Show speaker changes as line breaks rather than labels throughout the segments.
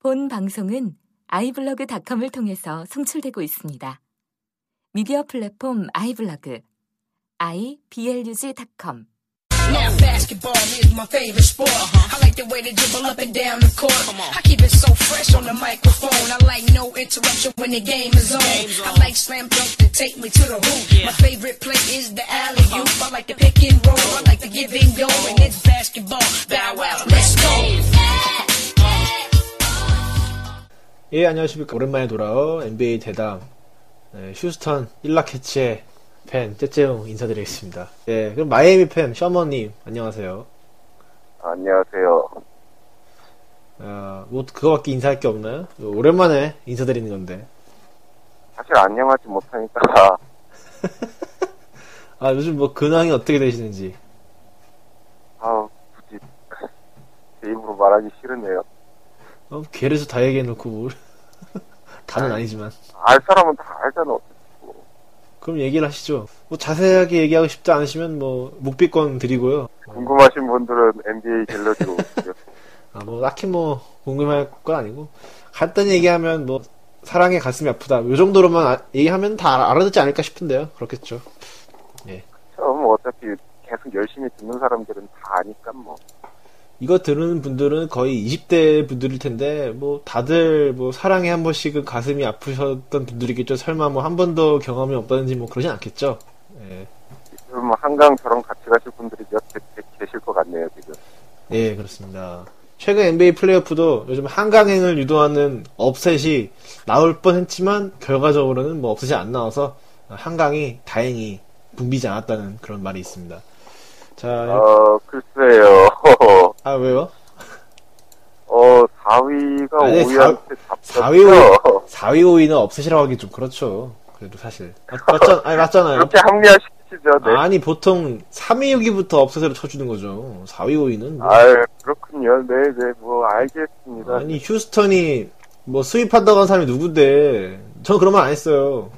본 방송은 아이블로그닷컴을 통해서 송출되고 있습니다. 미디어 플랫폼 아이블로그 iblog.com Now basketball is my favorite sport. I like the way they dribble up and down the court. I keep it so fresh on the microphone. I like no interruption when the game is on. I like slam dunk to take me to the hoop. My favorite play is the alley oop. I like the pick and roll. I like the give and go. And it's basketball. Bow wow, let's go.
예, 안녕하십니까. 오랜만에 돌아온 NBA 대담, 네, 휴스턴 1라 캐치의 팬, 째째용 인사드리겠습니다. 예, 그럼 마이애미 팬, 셔머님, 안녕하세요.
안녕하세요.
어, 뭐, 그거밖에 인사할 게 없나요? 오랜만에 인사드리는 건데.
사실 안녕하지 못하니까.
아, 요즘 뭐, 근황이 어떻게 되시는지.
아 굳이, 제 입으로 말하기 싫으네요.
어, 괴래서 다 얘기해놓고, 뭘. 다는 아니지만.
알 사람은 다 알잖아.
그럼 얘기를 하시죠. 뭐 자세하게 얘기하고 싶지 않으시면 뭐 묵비권 드리고요.
궁금하신 분들은 NBA 오시죠.
아, 뭐 딱히 뭐 궁금할 건 아니고 간단히 얘기하면 뭐 사랑에 가슴이 아프다. 요 정도로만 아, 얘기하면 다 알아듣지 않을까 싶은데요. 그렇겠죠.
예. 뭐 어차피 계속 열심히 듣는 사람들은 다 아니까 뭐.
이거 들은 분들은 거의 20대 분들일 텐데 뭐 다들 뭐 사랑에 한 번씩은 가슴이 아프셨던 분들이겠죠. 설마 뭐 한 번도 경험이 없다든지 뭐 그러진 않겠죠. 예.
지금 한강 저랑 같이 가실 분들이 몇 계실 것 같네요 지금.
예 그렇습니다. 최근 NBA 플레이오프도 요즘 한강행을 유도하는 업셋이 나올 뻔했지만 결과적으로는 뭐 업셋이 안 나와서 한강이 다행히 붐비지 않았다는 그런 말이 있습니다.
자, 어, 글쎄요.
아, 왜요?
어, 4위가 아니, 5위한테
4, 위 5위, 4위, 5위는 없으시라고 하기 좀 그렇죠. 그래도 사실. 맞, 잖 아니, 맞잖아요.
그렇게 합리화시키죠, 네.
아니, 보통 3위, 6위부터 업셋으로 쳐주는 거죠. 4위, 5위는.
뭐. 아유, 그렇군요. 네네, 네, 뭐, 알겠습니다.
아니, 휴스턴이 뭐 수입한다고 한 사람이 누군데. 전 그런 말 안 했어요.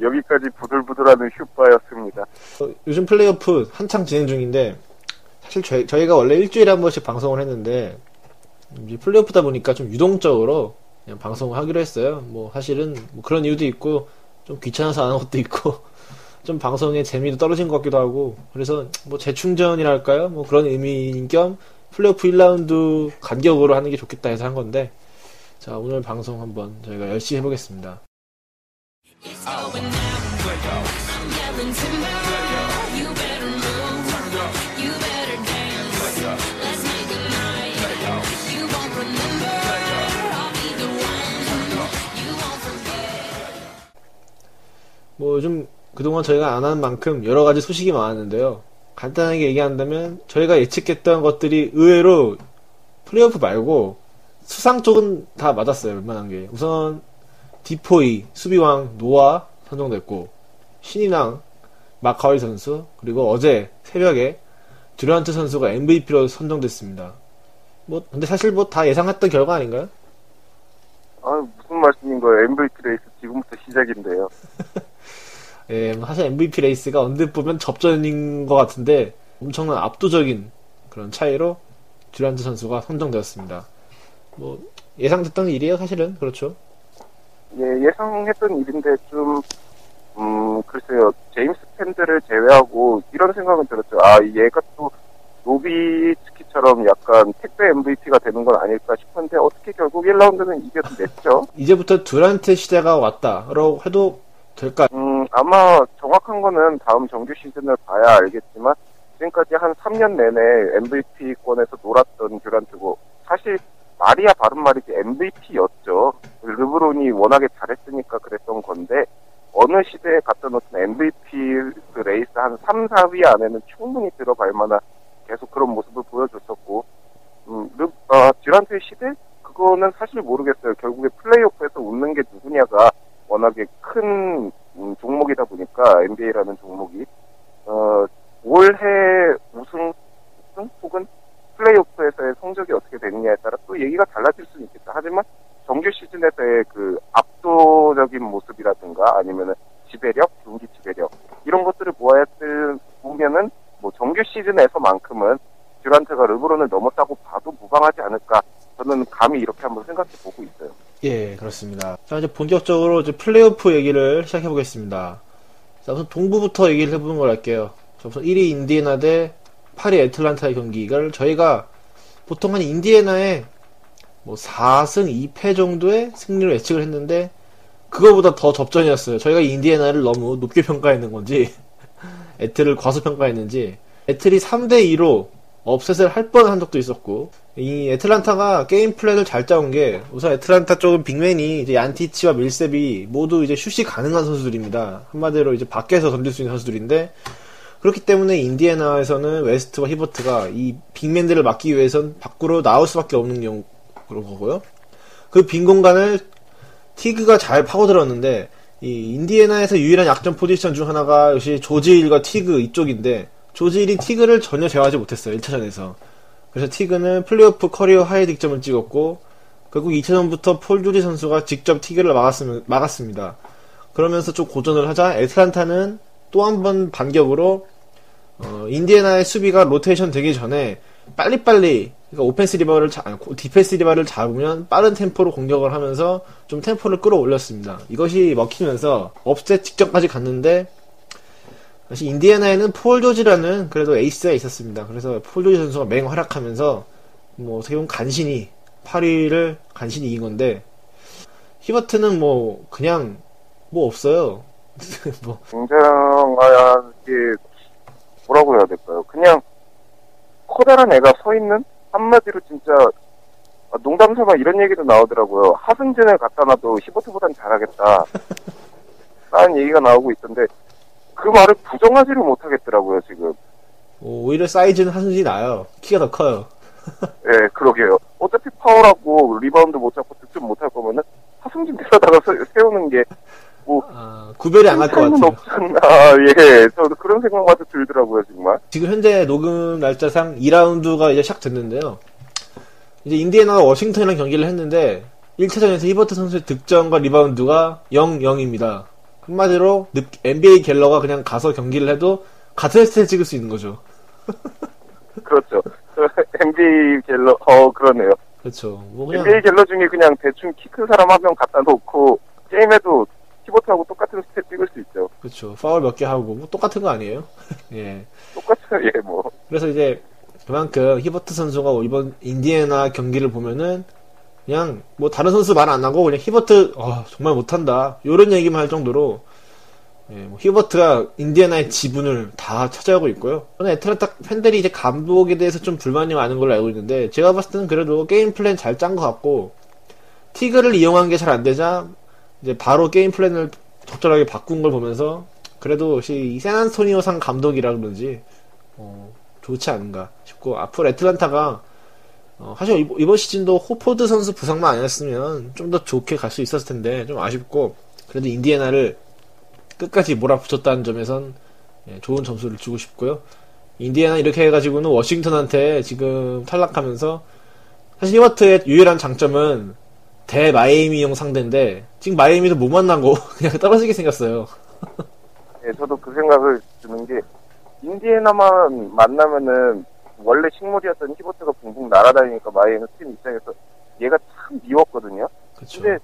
여기까지 부들부들하는 휴바였습니다.
어, 요즘 플레이오프 한창 진행 중인데 사실 저희, 저희가 원래 일주일에 한 번씩 방송을 했는데 이제 플레이오프다 보니까 좀 유동적으로 그냥 방송을 하기로 했어요. 뭐 사실은 뭐 그런 이유도 있고 좀 귀찮아서 안 하는 것도 있고 좀 방송의 재미도 떨어진 것 같기도 하고 그래서 뭐 재충전이랄까요? 뭐 그런 의미인 겸 플레이오프 1라운드 간격으로 하는 게 좋겠다 해서 한 건데 자 오늘 방송 한번 저희가 열심히 해보겠습니다. 요즘 그동안 저희가 안 한 만큼 여러 가지 소식이 많았는데요. 간단하게 얘기한다면 저희가 예측했던 것들이 의외로 플레이오프 말고 수상 쪽은 다 맞았어요. 웬만한 게. 우선 DPOY, 수비왕 노아 선정됐고 신인왕 마카윈 선수 그리고 어제 새벽에 듀란트 선수가 MVP로 선정됐습니다. 뭐 근데 사실 뭐 다 예상했던 결과 아닌가요?
아 무슨 말씀인 거예요? MVP 레이스 지금부터 시작인데요.
예, 뭐 사실 MVP 레이스가 언뜻 보면 접전인 것 같은데 엄청난 압도적인 그런 차이로 듀란트 선수가 선정되었습니다. 뭐 예상됐던 일이에요, 사실은 그렇죠.
예, 예상했던 일인데 좀, 음, 글쎄요, 제임스 팬들을 제외하고 이런 생각은 들었죠. 아, 얘가 또 노비츠키처럼 약간 택배 MVP가 되는 건 아닐까 싶은데 어떻게 결국 1라운드는 이겨냈죠.
이제부터 듀란트 시대가 왔다라고 해도 될까?
음, 아마 정확한 거는 다음 정규 시즌을 봐야 알겠지만 지금까지 한 3년 내내 MVP권에서 놀았던 듀란트고 사실 말이야 바른 말이지 MVP였죠. 르브론이 워낙에 잘했으니까 그랬던 건데 어느 시대에 갖다 놓든 MVP 그 레이스 한 3, 4위 안에는 충분히 들어갈 만한 계속 그런 모습을 보여줬었고 음, 르, 어, 듀란트의 시대? 그거는 사실 모르겠어요. 결국에 플레이오프에서 웃는 게 누구냐가 워낙에 큰 음, 종목이다 보니까 NBA라는 종목이 어, 올해 우승, 우승 혹은 플레이오프에서의 성적이 어떻게 되느냐에 따라 또 얘기가 달라질 수는 있겠다. 하지만 정규 시즌에서의 그 압도적인 모습이라든가 아니면은 지배력, 경기 지배력 이런 것들을 보았을 보면은 뭐 정규 시즌에서만큼은 듀란트가 르브론을 넘었다고 봐도 무방하지 않을까 저는 감히 이렇게 한번 생각해 보고 있어요.
예, 그렇습니다. 자, 이제 본격적으로 이제 플레이오프 얘기를 시작해 보겠습니다. 자, 우선 동부부터 얘기를 해보는 걸 할게요. 자, 우선 1위 인디애나 대 8위 애틀란타의 경기를 저희가 보통 한 인디애나에 뭐 4승 2패 정도의 승리를 예측을 했는데 그거보다 더 접전이었어요. 저희가 인디애나를 너무 높게 평가했는 건지 애틀을 과소평가했는지 애틀란타가 3대 2로 upset을 할 뻔한 적도 있었고 이 애틀란타가 game plan을 잘 짜온 게 우선 애틀란타 쪽은 big man이 이제 안티치와 밀셉이 모두 이제 슛이 가능한 선수들입니다. 한마디로 이제 밖에서 던질 수 있는 선수들인데 그렇기 때문에 인디애나에서는 웨스트와 히버트가 이 big man들을 막기 위해선 밖으로 나올 수밖에 없는 경우 그런 거고요. 그 빈 공간을 티그가 잘 파고들었는데 이 인디애나에서 유일한 약점 포지션 중 하나가 역시 조지 힐과 티그 이쪽인데 조지 힐이 티그를 전혀 제어하지 못했어요 1차전에서 그래서 티그는 플레이오프 career high 득점을 찍었고 결국 2차전부터 폴 조지 선수가 직접 티그를 막았으면, 막았습니다 그러면서 좀 고전을 하자 애틀란타는 또 한 번 반격으로 어, 인디애나의 수비가 로테이션 되기 전에 빨리빨리 그러니까 오펜스 리바를 자, 아니, 디펜스 리바를 잡으면 빠른 템포로 공격을 하면서 좀 템포를 끌어올렸습니다. 이것이 먹히면서 upset 직전까지 갔는데 사실 인디애나에는 폴 조지라는 그래도 에이스가 있었습니다. 그래서 폴 조지 선수가 맹 활약하면서 뭐 어떻게 보면 간신히 8위를 간신히 이긴 건데 히버트는 뭐 그냥 뭐 없어요. 뭐
굉장하게 뭐라고 해야 될까요? 그냥 커다란 애가 서 있는 한마디로 진짜 아, 농담 삼아 이런 얘기도 나오더라고요. 하승진을 갖다 놔도 히버트보단 잘하겠다. 라는 얘기가 나오고 있던데 그 말을 부정하지를 못하겠더라고요 지금.
오, 오히려 사이즈는 하승진이 나요. 키가 더 커요.
예, 그러게요. 어차피 파워라고 리바운드 못 잡고 득점 못 할 거면은 하승진 데려다가 세- 세우는 게 뭐.
아, 구별이 안갈것 같아요.
않나. 예, 저도 그런 생각마저 들더라고요, 정말.
지금 현재 녹음 날짜상 2라운드가 이제 시작 됐는데요. 이제 인디애나가 워싱턴이랑 경기를 했는데 1차전에서 히버트 선수의 득점과 리바운드가 0, 0입니다. 한마디로 늪- NBA 갤러가 그냥 가서 경기를 해도 같은 stat 찍을 수 있는 거죠.
그렇죠. NBA 갤러, 어, 그러네요.
그렇죠. 뭐 그냥
NBA 갤러 중에 그냥 대충 키 큰 사람 한 명 갖다 놓고, 게임해도 히버트하고 똑같은 stat 찍을 수 있죠.
그렇죠. 파울 몇 개 하고 뭐 똑같은 거 아니에요? 예.
똑같아요, 예, 뭐.
그래서 이제 그만큼 히버트 선수가 이번 인디애나 경기를 보면은 그냥 뭐 다른 선수 말 안 하고 그냥 히버트 어, 정말 못한다 이런 얘기만 할 정도로 예, 뭐 히버트가 인디애나의 지분을 다 차지하고 있고요. 저는 애틀란타 팬들이 이제 감독에 대해서 좀 불만이 많은 걸로 알고 있는데 제가 봤을 때는 그래도 game plan 잘 짠 것 같고 티그를 이용한 게 잘 안 되자 이제 바로 game plan을 적절하게 바꾼 걸 보면서 그래도 역시 이 샌안토니오상 감독이라 그런지 어, 좋지 않은가 싶고 앞으로 애틀란타가 어, 사실 이번, 시즌도 호포드 선수 부상만 아니었으면 좀 더 좋게 갈 수 있었을 텐데 좀 아쉽고 그래도 인디애나를 끝까지 몰아붙였다는 점에선 예, 좋은 점수를 주고 싶고요. 인디애나 이렇게 해가지고는 워싱턴한테 지금 탈락하면서 사실 히버트의 유일한 장점은 대 마이애미용 상대인데 지금 마이애미도 못 만나고 그냥 떨어지게 생겼어요.
예, 저도 그 생각을 드는 게, 인디애나만 만나면은, 원래 식물이었던 히버트가 붕붕 날아다니니까 마이애미 팀 입장에서 얘가 참 미웠거든요.
그렇죠.
근데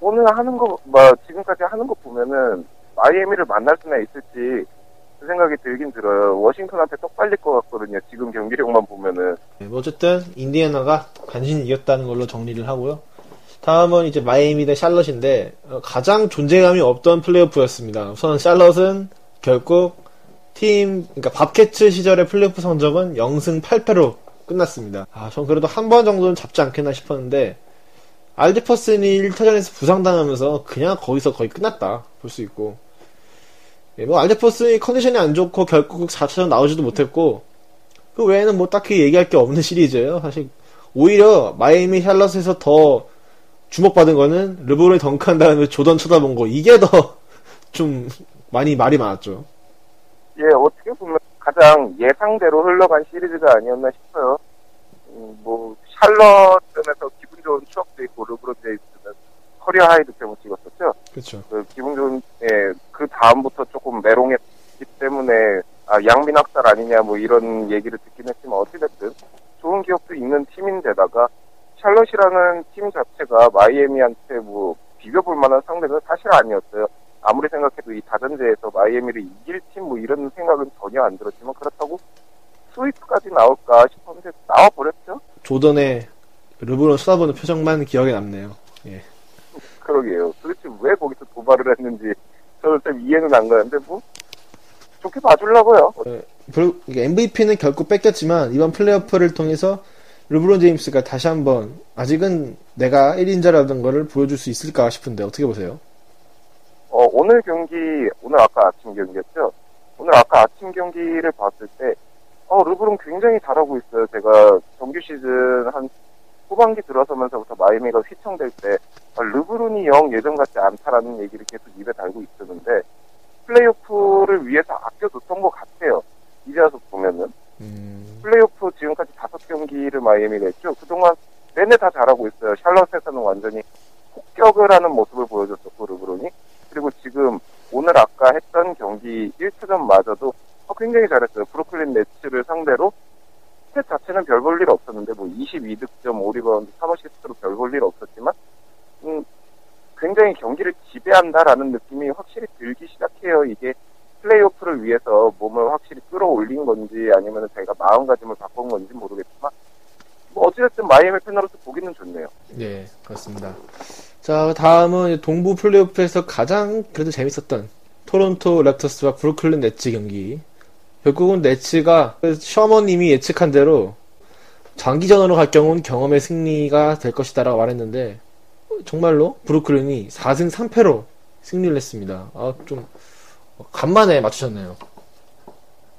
오늘 하는 거, 뭐 지금까지 하는 거 보면은 마이애미를 만날 수나 있을지 그 생각이 들긴 들어요. 워싱턴한테 떡 빨릴 것 같거든요. 지금 경기력만 보면은.
네, 뭐 어쨌든 인디애나가 간신히 이겼다는 걸로 정리를 하고요. 다음은 이제 마이애미 대 샬럿인데 어, 가장 존재감이 없던 플레이오프였습니다. 우선 샬럿은 결국 팀 그러니까 밥캐츠 시절의 플레이오프 성적은 0승 8패로 끝났습니다. 아, 전 그래도 한 번 정도는 잡지 않겠나 싶었는데 알디퍼슨이 1차전에서 부상당하면서 그냥 거기서 거의 끝났다 볼 수 있고 예, 뭐 알디퍼슨이 컨디션이 안 좋고 결국 4차전 나오지도 못했고 그 외에는 뭐 딱히 얘기할 게 없는 시리즈예요. 사실 오히려 마이애미 샬럿에서 더 주목받은 거는 르브론이 덩크한 다음에 조던 쳐다본 거 이게 더 좀 많이 말이 많았죠.
예, 어떻게 보면 가장 예상대로 흘러간 시리즈가 아니었나 싶어요. 음, 뭐 샬럿전에서 기분 좋은 추억도 있고 르브론 제임스는 career high 득점을 찍었었죠.
그렇죠.
그 기분 좋은 예, 그 다음부터 조금 메롱했기 때문에 아, 양민 학살 아니냐 뭐 이런 얘기를 듣긴 했지만 어찌됐든 좋은 기억도 있는 팀인데다가 샬럿이라는 팀 자체가 마이애미한테 뭐 비벼볼 만한 상대가 사실 아니었어요. 아무리 생각해도 이 다전제에서 마이애미를 이길 팀 뭐 이런 생각은 전혀 안 들었지만 그렇다고 스위프까지 나올까 싶었는데 나와버렸죠?
조던의 르브론 쏟아보는 표정만 기억에 남네요. 예.
그러게요. 도대체 왜 거기서 도발을 했는지 저는 좀 이해는 안 가는데 뭐 좋게 봐주려고요.
MVP는 결국 뺏겼지만 이번 플레이오프를 통해서 르브론 제임스가 다시 한번 아직은 내가 1인자라는 거를 보여줄 수 있을까 싶은데 어떻게 보세요?
어, 오늘 경기, 오늘 아까 아침 경기였죠? 오늘 아까 아침 경기를 봤을 때, 어, 르브론 굉장히 잘하고 있어요. 제가 정규 시즌 한 후반기 들어서면서부터 마이미가 휘청될 때, 아, 르브론이 영 예전 같지 않다라는 얘기를 계속 입에 달고 있었는데, 플레이오프를 위해서 아껴뒀던 것 같아요. 이제 와서 보면은.
음,
플레이오프 지금까지 다섯 경기를 마이애미가 했죠. 그동안 내내 다 잘하고 있어요. 샬럿에서는 완전히 폭격을 하는 모습을 보여줬었고, 르브론이. 그리고 지금 오늘 아까 했던 경기 1차전마저도 어, 굉장히 잘했어요. 브루클린 네츠를 상대로 stat 자체는 별 볼 일 없었는데 뭐 22득점, 5리바운드, 3어시스트로 별 볼 일 없었지만 음, 굉장히 경기를 지배한다라는 느낌이 확실히 들기 시작해요. 이게 플레이오프를 위해서 몸을 확실히 끌어올린 건지 아니면 자기가 마음가짐을 바꾼 건지 모르겠지만 뭐 어찌됐든 마이애미 팬으로서 보기는 좋네요.
네, 그렇습니다. 자, 다음은 동부 플레이오프에서 가장 그래도 재밌었던 토론토 랩터스와 브루클린 네츠 경기. 결국은 네츠가 셔머님이 예측한 대로 장기전으로 갈 경우는 경험의 승리가 될 것이다라고 말했는데 정말로 브루클린이 4승 3패로 승리를 했습니다. 아, 좀 간만에 맞추셨네요.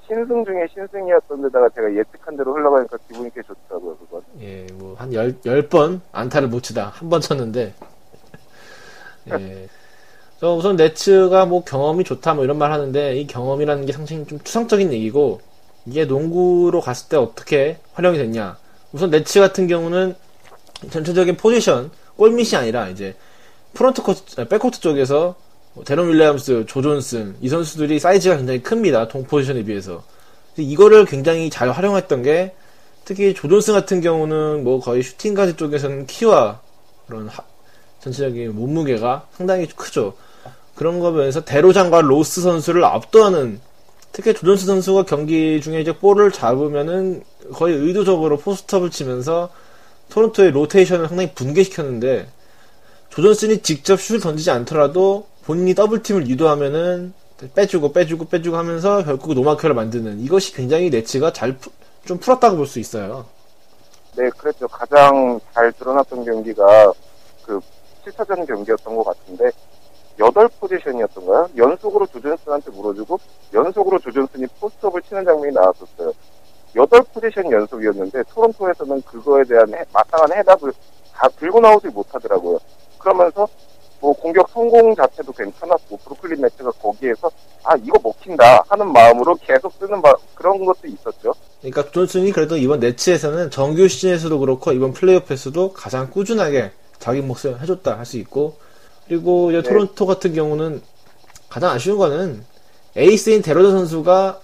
신승 중에 신승이었던 데다가 제가 예측한 대로 흘러가니까 기분이 꽤 좋더라고요, 그건.
예, 뭐, 한 열, 열 번 안타를 못 치다. 한 번 쳤는데. 예. 저 우선 네츠가 뭐 경험이 좋다 뭐 이런 말 하는데 이 경험이라는 게 상당히 좀 추상적인 얘기고 이게 농구로 갔을 때 어떻게 활용이 됐냐. 우선 네츠 같은 경우는 전체적인 포지션, 골밑이 아니라 이제 프론트 코트, 백코트 쪽에서 뭐 데런 윌리엄스, 조 존슨 이 선수들이 사이즈가 굉장히 큽니다. 동 포지션에 비해서. 이거를 굉장히 잘 활용했던 게 특히 조 존슨 같은 경우는 뭐 거의 shooting guard 쪽에서는 키와 그런 하- 전체적인 몸무게가 상당히 크죠. 그런 거 면에서 데로잔과 로스 선수를 압도하는 특히 조 존슨 선수가 경기 중에 이제 볼을 잡으면은 거의 의도적으로 post up을 치면서 토론토의 로테이션을 상당히 붕괴시켰는데 조 존슨이 직접 슛을 던지지 않더라도 본인이 double team을 유도하면은 빼주고 빼주고 빼주고 하면서 결국 노마크를 만드는 이것이 굉장히 네츠가 잘 좀 풀었다고 볼 수 있어요.
네, 그랬죠. 가장 잘 드러났던 경기가 그 7차전 경기였던 것 같은데, 8 possession이었던가요? 연속으로 조존슨한테 몰아주고, 연속으로 조존슨이 post up을 치는 장면이 나왔었어요. 8 possession 연속이었는데, 토론토에서는 그거에 대한 해- 마땅한 해답을 다 들고 나오지 못하더라고요. 그러면서, 뭐, 공격 성공 자체도 괜찮았고, 브루클린 네츠가 거기에서, 아, 이거 먹힌다 하는 마음으로 계속 쓰는 바- 그런 것도 있었죠.
그러니까 존슨이 그래도 이번 네츠에서는 정규 시즌에서도 그렇고 이번 플레이오프에서도 가장 꾸준하게 자기 몫을 해줬다 할 수 있고 그리고 이제
네.
토론토 같은 경우는 가장 아쉬운 거는 에이스인 데로잔 선수가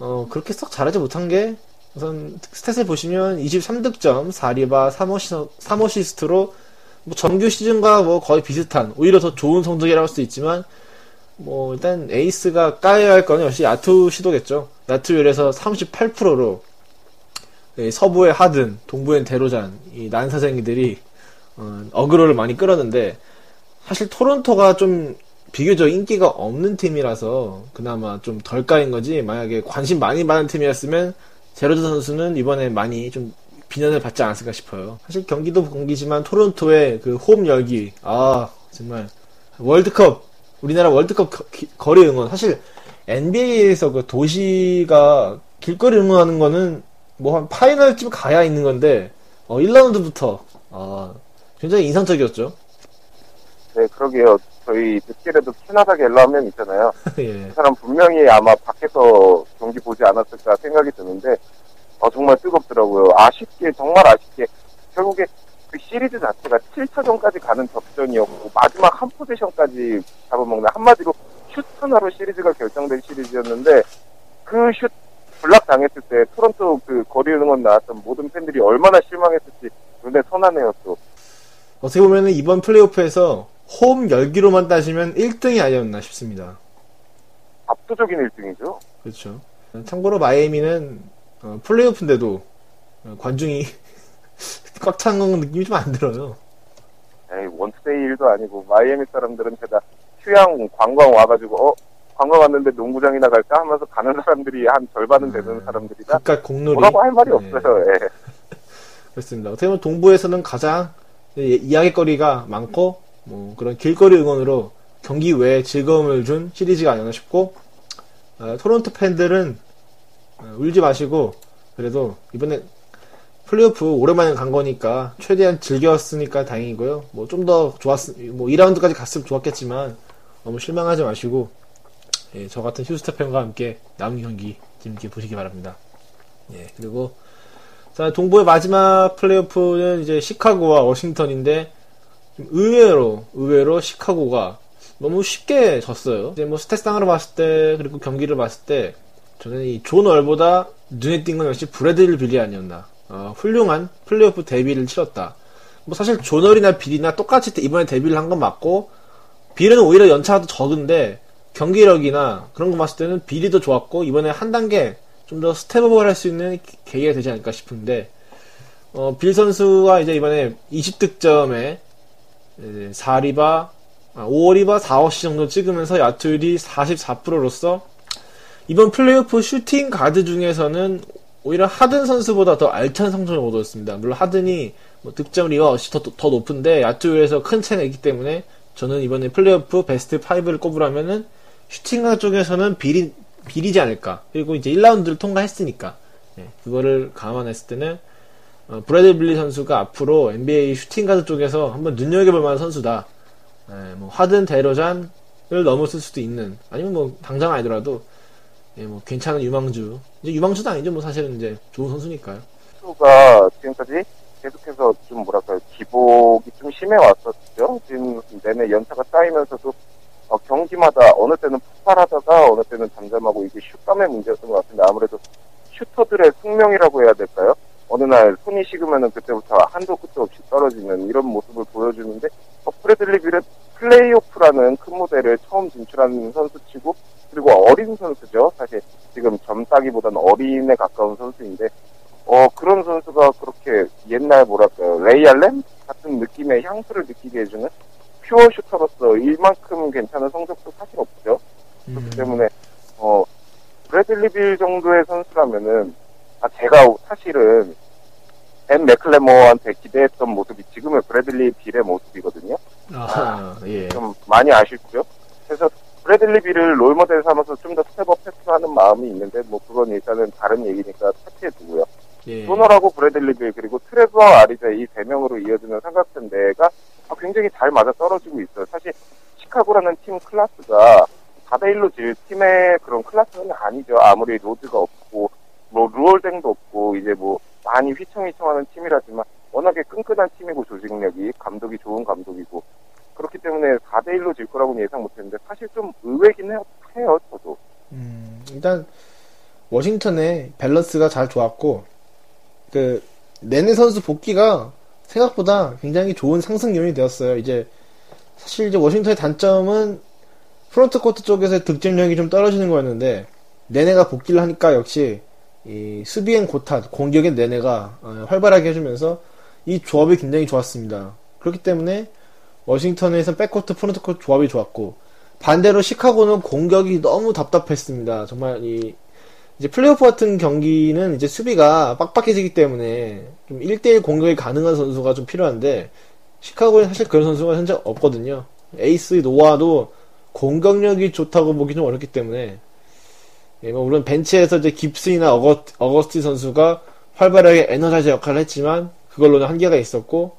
어 그렇게 썩 잘하지 못한 게 우선 stat을 보시면 23득점, 4리바, 3어시, 3어시스트로 뭐 정규 시즌과 뭐 거의 비슷한 오히려 더 좋은 성적이라고 할 수 있지만 뭐 일단 에이스가 까야 할 거는 역시 야투 시도겠죠. 야투율에서 38%로 서부의 하든, 동부의 데로잔 이 난사쟁이들이 어, 어그로를 많이 끌었는데 사실 토론토가 좀 비교적 인기가 없는 팀이라서 그나마 좀 덜 까인 거지 만약에 관심 많이 받는 팀이었으면 데로잔 선수는 이번에 많이 좀 비난을 받지 않았을까 싶어요. 사실 경기도 경기지만 토론토의 그 홈 열기 아 정말 월드컵 우리나라 월드컵 거, 기- 거리 응원 사실 NBA에서 그 도시가 길거리 응원하는 거는 뭐 한 파이널쯤 가야 있는 건데 어 1라운드부터 아 굉장히 인상적이었죠.
네, 그러게요. 저희 늦게라도 캐나다 갤러 한명 있잖아요.
예.
그 사람 분명히 아마 밖에서 경기 보지 않았을까 생각이 드는데, 어, 정말 뜨겁더라고요. 아쉽게, 정말 아쉽게. 결국에 그 시리즈 자체가 7차전까지 가는 접전이었고, 마지막 한 포지션까지 잡아먹는, 한마디로 슛 하나로 시리즈가 결정된 시리즈였는데, 그 슛 블락 당했을 때 토론토 그 거리 응원 나왔던 모든 팬들이 얼마나 실망했을지 눈에 선하네요 또.
어떻게 보면 이번 플레이오프에서 홈 열기로만 따지면 1등이 아니었나 싶습니다.
압도적인 1등이죠.
그렇죠. 참고로 마이애미는 어, 플레이오프인데도 어, 관중이 꽉 찬 느낌이 좀 안 들어요.
에이, 원투데이 일도 아니고 마이애미 사람들은 게다 휴양 관광 와가지고 어 관광 왔는데 농구장이나 갈까 하면서 가는 사람들이 한 절반은 되는
음,
사람들이다.
그깟 공놀이.
뭐라고 할 말이
네,
없어요. 예.
그렇습니다. 어떻게 보면 동부에서는 가장 이- 이야기거리가 많고 뭐 그런 길거리 응원으로 경기 외에 즐거움을 준 시리즈가 아니었나 싶고 어, 토론토 팬들은 어, 울지 마시고 그래도 이번에 플레이오프 오랜만에 간 거니까 최대한 즐겼으니까 다행이고요. 뭐 좀 더 좋았 뭐 2라운드까지 갔으면 좋았겠지만 너무 실망하지 마시고 예, 저 같은 휴스타 팬과 함께 남은 경기 재밌게 보시기 바랍니다. 예, 그리고 자, 동부의 마지막 플레이오프는 이제 시카고와 워싱턴인데 좀 의외로 의외로 시카고가 너무 쉽게 졌어요. 이제 뭐 stat상으로 봤을 때 그리고 경기를 봤을 때 저는 이 존 월보다 눈에 띈 건 역시 브래들리 빌이 아니었나. 어, 훌륭한 플레이오프 데뷔를 치렀다. 뭐 사실 존 월이나 빌이나 똑같이 이번에 데뷔를 한 건 맞고 빌은 오히려 연차가 더 적은데 경기력이나 그런 거 봤을 때는 빌이 더 좋았고 이번에 한 단계 좀 더 step up을 할 수 있는 계기가 되지 않을까 싶은데 어, 빌 선수가 이제 이번에 20득점에 4리바, 5리바, 4어시 정도 찍으면서 야투율이 44%로서 이번 플레이오프 슈팅 가드 중에서는 오히려 하든 선수보다 더 알찬 성적을 얻었습니다. 물론 하든이 뭐 득점 리와 어시 더, 더 높은데 야투율에서 큰 차이가 있기 때문에 저는 이번에 플레이오프 베스트 5를 꼽으라면은 슈팅 가드 쪽에서는 빌이, 빌이지 않을까. 그리고 이제 1라운드를 통과했으니까. 예, 그거를 감안했을 때는 어, 브래들리 빌 선수가 앞으로 NBA 슈팅 가드 쪽에서 한번 눈여겨볼 만한 선수다. 예, 뭐 하든 데로잔을 넘었을 수도 있는 아니면 뭐 당장 아니더라도 예, 뭐 괜찮은 유망주 이제 유망주도 아니죠 뭐 사실은 이제 좋은 선수니까요.
선수가 지금까지 계속해서 좀 뭐랄까요 기복이 좀 심해 왔었죠. 지금 내내 연차가 쌓이면서도 어, 경기마다 어느 때는 폭발하다가 어느 때는 잠잠하고 이게 슛감의 문제였던 것 같은데 아무래도 슈터들의 숙명이라고 해야 될까요? 어느 날 손이 식으면은 그때부터 한도 끝도 없이 떨어지는 이런 모습을 보여주는데 어, 브래들리 빌은 플레이오프라는 큰 무대를 처음 진출하는 선수치고 그리고 어린 선수죠. 사실 지금 젊다기보다는 어린에 가까운 선수인데 어 그런 선수가 그렇게 옛날 뭐랄까요 레이 알렌 같은 느낌의 향수를 느끼게 해주는 pure shooter로서 이만큼 괜찮은 성적도 사실 없죠. 그렇기 때문에 어 브래들리 빌 정도의 선수라면은 아 제가 사실은 벤 맥클레모어한테 기대했던 모습이 지금의 브래들리 빌의 모습이거든요.
아, 예.
좀 많이 아쉽고요. 그래서 브래들리 빌을 롤모델 삼아서 좀 더 step up 했으면 하는 마음이 있는데 뭐 그건 일단은 다른 얘기니까 차치해 두고요.
예.
존 월하고 브래들리 빌 그리고 트레버 아리자 이 세 명으로 이어지는 삼각편대가 아, 굉장히 잘 맞아 떨어지고 있어요. 사실 시카고라는 팀 클래스가 4대1로 질 팀의 그런 클래스는 아니죠. 아무리 로즈가 없고 뭐 루올 뎅도 없고 이제 뭐 많이 휘청휘청하는 팀이라지만 워낙에 끈끈한 팀이고 조직력이 감독이 좋은 감독이고 그렇기 때문에 4대1로 질 거라고는 예상 못했는데 사실 좀 의외긴 해요, 해요 저도.
음, 일단 워싱턴의 밸런스가 잘 좋았고 그 네네 선수 복귀가 생각보다 굉장히 좋은 상승 요인이 되었어요. 이제 사실 이제 워싱턴의 단점은 프론트 코트 쪽에서의 득점력이 좀 떨어지는 거였는데 네네가 복귀를 하니까 역시 이 수비엔 고탓, 공격엔 네네가 어, 활발하게 해주면서 이 조합이 굉장히 좋았습니다. 그렇기 때문에 워싱턴에서 백코트, 프론트 코트 조합이 좋았고 반대로 시카고는 공격이 너무 답답했습니다. 정말 이 이제 플레이오프 같은 경기는 이제 수비가 빡빡해지기 때문에 좀 1대1 공격이 가능한 선수가 좀 필요한데 시카고에 사실 그런 선수가 현재 없거든요. 에이스 노아도 공격력이 좋다고 보기 좀 어렵기 때문에 예, 뭐 물론 벤치에서 이제 깁스이나 어거, 어거스티 선수가 활발하게 에너자이저 역할을 했지만 그걸로는 한계가 있었고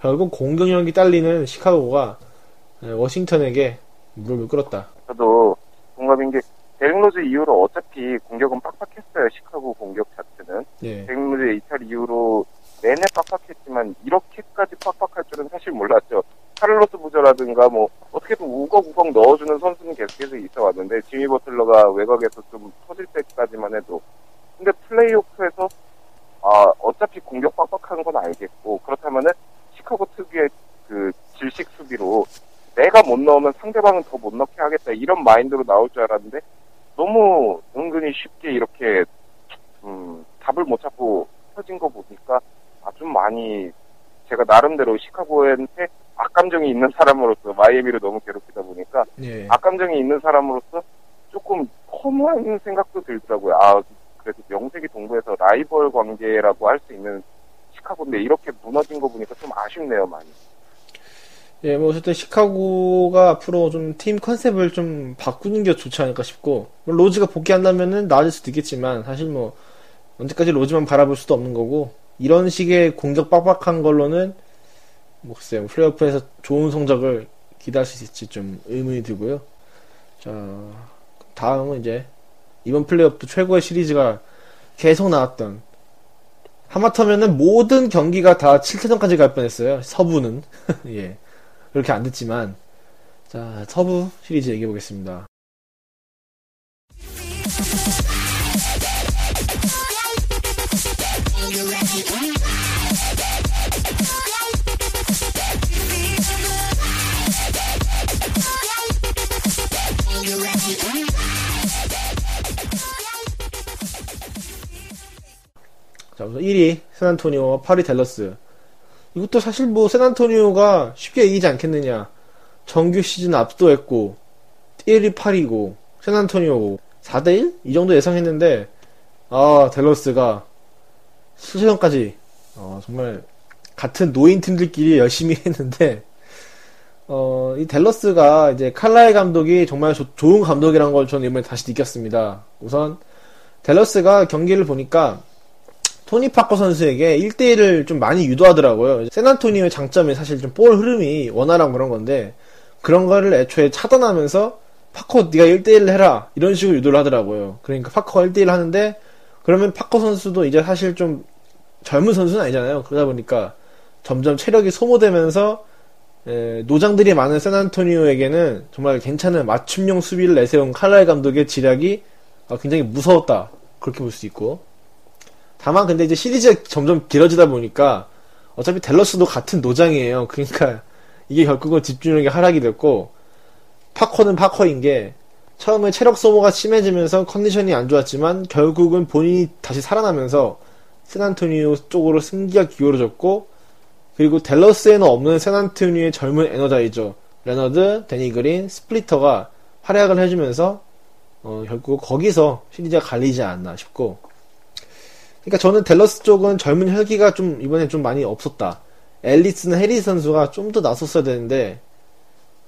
결국 공격력이 딸리는 시카고가 예, 워싱턴에게 무릎을 꿇었다.
저도 공감인 게 데릭 로즈 이후로 어차피 공격은 빡빡했어요. 시카고 공격 자체는.
예.
데릭 로즈의 이탈 이후로 내내 빡빡했지만 이렇게까지 빡빡할 줄은 사실 몰랐죠. 카를로스 부저라든가 뭐 어떻게든 우걱우걱 넣어주는 선수는 계속해서 있어 왔는데 지미 버틀러가 외곽에서 좀 터질 때까지만 해도 근데 플레이오프에서 아 어차피 공격 빡빡한 건 알겠고 그렇다면은 시카고 특유의 상대로 내가 못 넣으면 상대방은 더 못 넣게 하겠다 이런 마인드로 나올 줄 알았는데 너무 은근히 쉽게 이렇게 음, 답을 못 찾고 터진 거 보니까 아, 좀 많이 제가 나름대로 시카고한테 악감정이 있는 사람으로서 마이애미를 너무 괴롭히다 보니까
예.
악감정이 있는 사람으로서 조금 허무한 생각도 들더라고요. 아, 그래도 명색이 동부에서 라이벌 관계라고 할 수 있는 시카고인데 이렇게 무너진 거 보니까 좀 아쉽네요, 많이.
예, 뭐 어쨌든 시카고가 앞으로 좀 팀 컨셉을 좀 바꾸는 게 좋지 않을까 싶고 뭐 로즈가 복귀한다면은 나아질 수도 있겠지만 사실 뭐 언제까지 로즈만 바라볼 수도 없는 거고 이런 식의 공격 빡빡한 걸로는 뭐 글쎄요 플레이오프에서 좋은 성적을 기대할 수 있을지 좀 의문이 들고요. 자 다음은 이제 이번 플레이오프 최고의 시리즈가 계속 나왔던 하마터면은 모든 경기가 다 7차전까지 갈 뻔했어요. 서부는 예. 그렇게 안 됐지만 자 서부 시리즈 얘기해 보겠습니다. 자 우선 1위 샌안토니오와 8위 댈러스 이것도 사실 뭐 샌안토니오가 쉽게 이기지 않겠느냐. 정규 시즌 압도했고 1위 8위고 샌안토니오고 4대1? 이 정도 예상했는데 아 델러스가 수세전까지 어, 정말 같은 노인 팀들끼리 열심히 했는데 어, 이 델러스가 이제 칼라이 감독이 정말 조- 좋은 감독이라는 걸 저는 이번에 다시 느꼈습니다. 우선 댈러스가 경기를 보니까 토니 파커 선수에게 1대1을 좀 많이 유도하더라고요. 샌안토니오의 장점이 사실 좀 볼 흐름이 원활한 그런 건데 그런 거를 애초에 차단하면서 파커 네가 1대1을 해라 이런 식으로 유도를 하더라고요. 그러니까 파커가 1대1 하는데 그러면 파커 선수도 이제 사실 좀 젊은 선수는 아니잖아요. 그러다 보니까 점점 체력이 소모되면서 에, 노장들이 많은 샌안토니오에게는 정말 괜찮은 맞춤형 수비를 내세운 칼라일 감독의 지략이 아, 굉장히 무서웠다. 그렇게 볼 수 있고 다만 근데 이제 시리즈가 점점 길어지다 보니까 어차피 델러스도 같은 노장이에요. 그러니까 이게 결국은 집중력이 하락이 됐고 파커는 파커인 게 처음에 체력 소모가 심해지면서 컨디션이 안 좋았지만 결국은 본인이 다시 살아나면서 샌안토니오 쪽으로 승기가 기울어졌고 그리고 델러스에는 없는 샌안토니오의 젊은 energizer 레너드, 데니 그린, 스플리터가 활약을 해주면서 어, 결국 거기서 시리즈가 갈리지 않나 싶고 그러니까 저는 델러스 쪽은 젊은 혈기가 좀 이번에 좀 많이 없었다. 앨리스나 해리 선수가 좀 더 나섰어야 되는데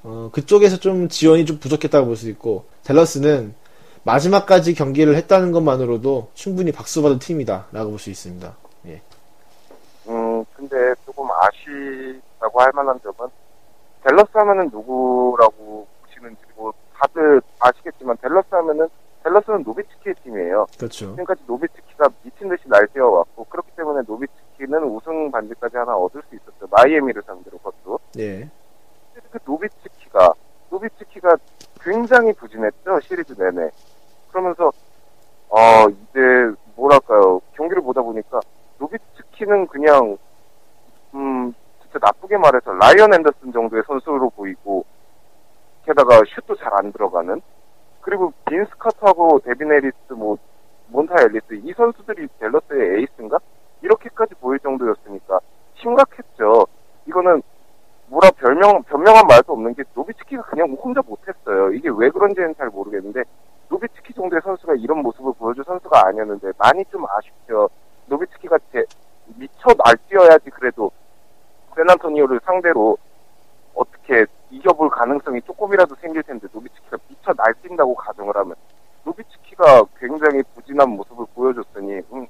어, 그쪽에서 좀 지원이 좀 부족했다고 볼 수 있고 델러스는 마지막까지 경기를 했다는 것만으로도 충분히 박수 받을 팀이다라고 볼 수 있습니다. 예.
음, 근데 조금 아쉽다고 할 만한 점은 델러스 하면은 누구라고 보시는지 뭐 다들 아시겠지만 델러스 하면은 델러스는 노비츠키의 팀이에요.
그렇죠.
지금까지 노비츠키가 미친 듯이 날뛰어 왔고 그렇기 때문에 노비츠키는 우승 반지까지 하나 얻을 수 있었죠. 마이애미를 상대로 그것도.
예.
그 노비츠키가 노비츠키가 굉장히 부진했죠 시리즈 내내. 그러면서 어 이제 뭐랄까요 경기를 보다 보니까 노비츠키는 그냥 음 진짜 나쁘게 말해서 라이언 앤더슨 정도의 선수로 보이고 게다가 슛도 잘 안 들어가는 그리고 빈스 카터하고 데빈 해리스 뭐 몬타 엘리스 이 선수들이 델러스의 에이스인가 이렇게까지 보일 정도였으니까 심각했죠. 이거는 뭐라 별명 변명할 말도 없는 게 노비츠키가 그냥 혼자 못했어요. 이게 왜 그런지는 잘 모르겠는데 노비츠키 정도의 선수가 이런 모습을 보여줄 선수가 아니었는데 많이 좀 아쉽죠. 노비츠키가 제, 미쳐 날뛰어야지 그래도 샌안토니오를 상대로 어떻게 이겨볼 가능성이 조금이라도 생길 텐데 노비츠키가 미쳐 날뛴다고 가정을 하면 노비츠키가 굉장히 부진한 모습을 보여줬으니 음,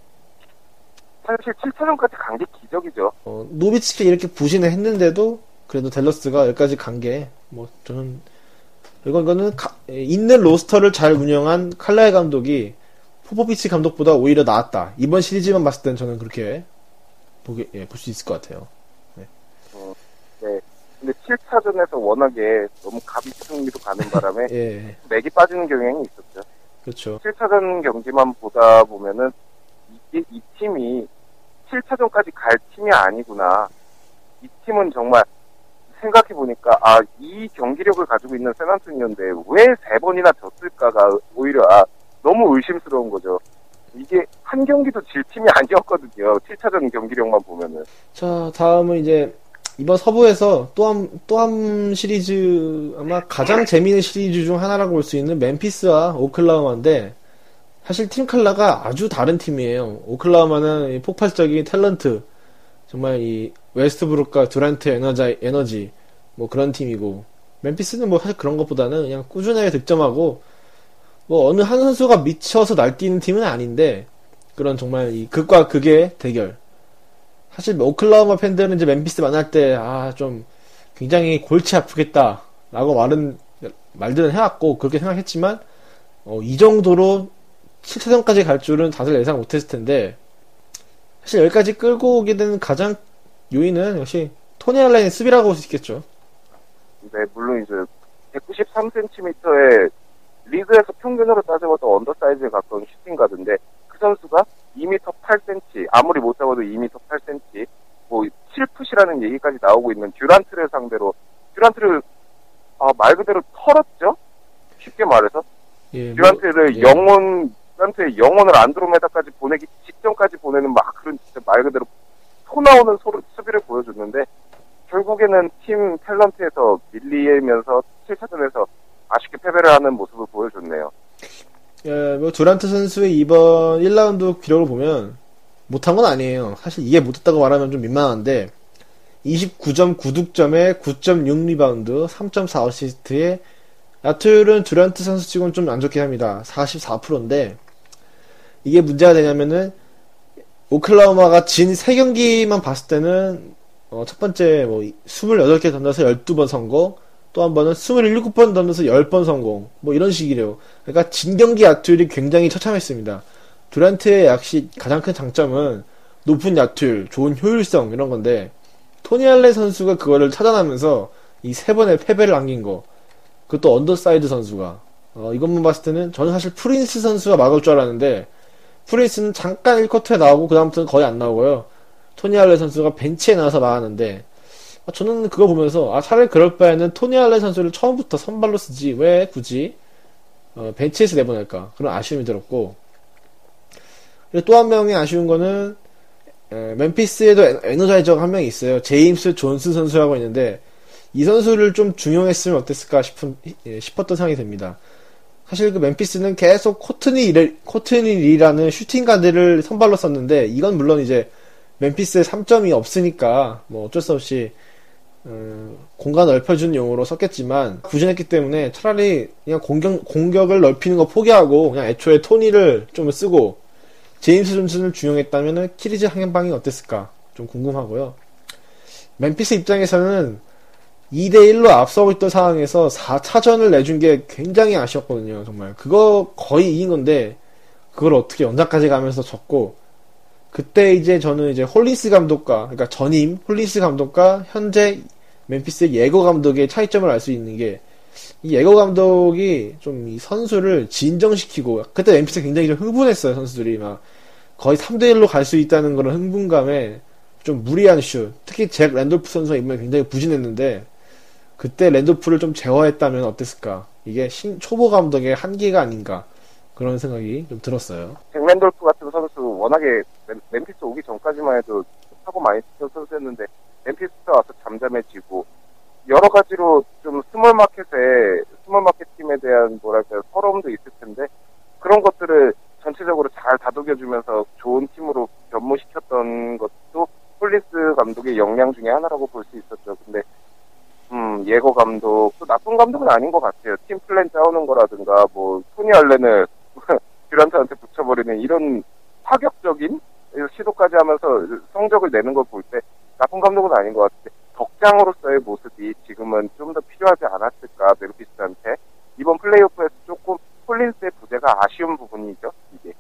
사실 7차전까지 간 게 기적이죠.
어, 노비츠키 이렇게 부진을 했는데도 그래도 델러스가 여기까지 간 게 뭐 저는 이건 이거는 가- 에, 있는 로스터를 잘 운영한 칼라일 감독이 포포비치 감독보다 오히려 나았다. 이번 시리즈만 봤을 땐 저는 그렇게 보게 예, 볼 수 있을 것 같아요.
네. 근데 7차전에서 워낙에 너무 갑이 승리로 가는 바람에
예,
맥이 빠지는 경향이 있었죠.
그렇죠.
7차전 경기만 보다 보면은 이, 이 팀이 7차전까지 갈 팀이 아니구나. 이 팀은 정말 생각해 보니까 아 이 경기력을 가지고 있는 세난토니오인데 왜 세 번이나 졌을까가 오히려 아 너무 의심스러운 거죠. 이게 한 경기도 질 팀이 아니었거든요. 7차전 경기력만 보면은.
자, 다음은 이제 이번 서부에서 또한 또 한 시리즈 아마 가장 재미있는 시리즈 중 하나라고 볼 수 있는 멤피스와 오클라호마인데 사실 팀 칼라가 아주 다른 팀이에요. 오클라호마는 이 폭발적인 탤런트 정말 이 웨스트브룩과 두란트 에너지 에너지 뭐 그런 팀이고 멤피스는 뭐 사실 그런 것보다는 그냥 꾸준하게 득점하고 뭐 어느 한 선수가 미쳐서 날뛰는 팀은 아닌데 그런 정말 이 극과 극의 대결 사실 오클라호마 팬들은 이제 멤피스 만날 때 아 좀 굉장히 골치 아프겠다라고 말은 말들은 해왔고 그렇게 생각했지만 어, 이 정도로 7차전까지 갈 줄은 다들 예상 못했을 텐데 사실 여기까지 끌고 오게 된 가장 요인은 역시 토니 알렌의 수비라고 볼 수 있겠죠.
네, 물론 이제 193cm의 리그에서 평균으로 따져봐도 undersize에 가까운 슈팅 가드인데 그 선수가 2m 8cm 아무리 못 잡아도 2m 8cm 뭐 7 foot이라는 얘기까지 나오고 있는 듀란트를 상대로 듀란트를 아, 말 그대로 털었죠? 쉽게 말해서
예, 뭐,
듀란트를
예.
영혼 듀란트의 영혼을 안드로메다까지 보내기 직전까지 보내는 막 그런 진짜 말 그대로 토 나오는 소리, 수비를 보여줬는데 결국에는 team talent에서 밀리면서 7차전에서 아쉽게 패배를 하는 모습을 보여줬네요.
예, 뭐 두란트 선수의 이번 1라운드 기록을 보면 못한 건 아니에요. 사실 이게 못했다고 말하면 좀 민망한데 29.9득점에 9.6 리바운드, 3.4 어시스트에 야투율은 두란트 선수 치고는 좀 안 좋긴 합니다. 44%인데 이게 문제가 되냐면은 오클라호마가 진 3경기만 봤을 때는 어, 첫 번째 뭐 28개 던져서 12번 성공, 또 한 번은 27번 던져서 10번 성공, 뭐 이런 식이래요. 그러니까 진 경기 야투율이 굉장히 처참했습니다. 두란트의 역시 가장 큰 장점은 높은 야투율, 좋은 효율성 이런 건데 토니 알렌 선수가 그거를 차단하면서 이 세 번의 패배를 안긴 거. 그것도 undersize 선수가. 어, 이것만 봤을 때는 저는 사실 프린스 선수가 막을 줄 알았는데 프린스는 잠깐 1쿼터에 나오고 그다음부터는 거의 안 나오고요. 토니 알렌 선수가 벤치에 나와서 막았는데 아, 저는 그거 보면서 아 차라리 그럴 바에는 토니 알렌 선수를 처음부터 선발로 쓰지 왜 굳이 어, 벤치에서 내보낼까 그런 아쉬움이 들었고 그리고 또 한 명의 아쉬운 거는 에, 멤피스에도 에- 에너자이저가 한명 있어요. 제임스 존슨 선수라고 있는데 이 선수를 좀 중용했으면 어땠을까 싶은 예, 싶었던 생각이 듭니다. 사실 그 멤피스는 계속 코트니 리- 코트니 리라는 슈팅 가드를 선발로 썼는데 이건 물론 이제 멤피스의 3점이 없으니까 뭐 어쩔 수 없이 음, 공간 넓혀주는 용으로 썼겠지만 부진했기 때문에 차라리 그냥 공격 공격을 넓히는 거 포기하고 그냥 애초에 토니를 좀 쓰고 제임스 존슨을 중용했다면은 시리즈 향방이 어땠을까 좀 궁금하고요. 멤피스 입장에서는 2대1로 앞서고 있던 상황에서 4차전을 내준 게 굉장히 아쉬웠거든요, 정말. 그거 거의 이긴 건데, 그걸 어떻게 연장까지 가면서 졌고, 그때 이제 저는 이제 홀린스 감독과, 그러니까 전임 홀린스 감독과 현재 멤피스의 예거 감독의 차이점을 알 수 있는 게, 이 예거 감독이 좀 이 선수를 진정시키고, 그때 멤피스 굉장히 좀 흥분했어요, 선수들이. 막, 거의 3대 1로 갈 수 있다는 그런 흥분감에 좀 무리한 슛. 특히 잭 랜돌프 선수가 이번에 굉장히 부진했는데, 그때 랜돌프를 좀 제어했다면 어땠을까? 이게 신- 초보 감독의 한계가 아닌가. 그런 생각이 좀 들었어요.
잭 랜돌프 같은 선수 워낙에 멤- 멤피스 오기 전까지만 해도 사고 많이 치던 선수였는데 멤피스 와서 잠잠해지고 여러 가지로 좀 small market에 small market 팀에 대한 뭐랄까 서러움도 있을 텐데 그런 것들을 전체적으로 잘 다독여주면서 좋은 팀으로 변모시켰던 것도 홀린스 감독의 역량 중에 하나라고 볼 수 있었죠. 근데 음, 예거 감독, 또 나쁜 감독은 아닌 것 같아요. 팀 플랜 짜오는 거라든가, 뭐, 토니 알렌을 듀란트한테 붙여버리는 이런 파격적인 시도까지 하면서 성적을 내는 걸 볼 때 나쁜 감독은 아닌 것 같은데 덕장으로서의 모습이 지금은 좀 더 필요하지 않았을까 멤피스한테 이번 플레이오프에서 조금 홀린스의 부재가 아쉬운 부분이죠 이게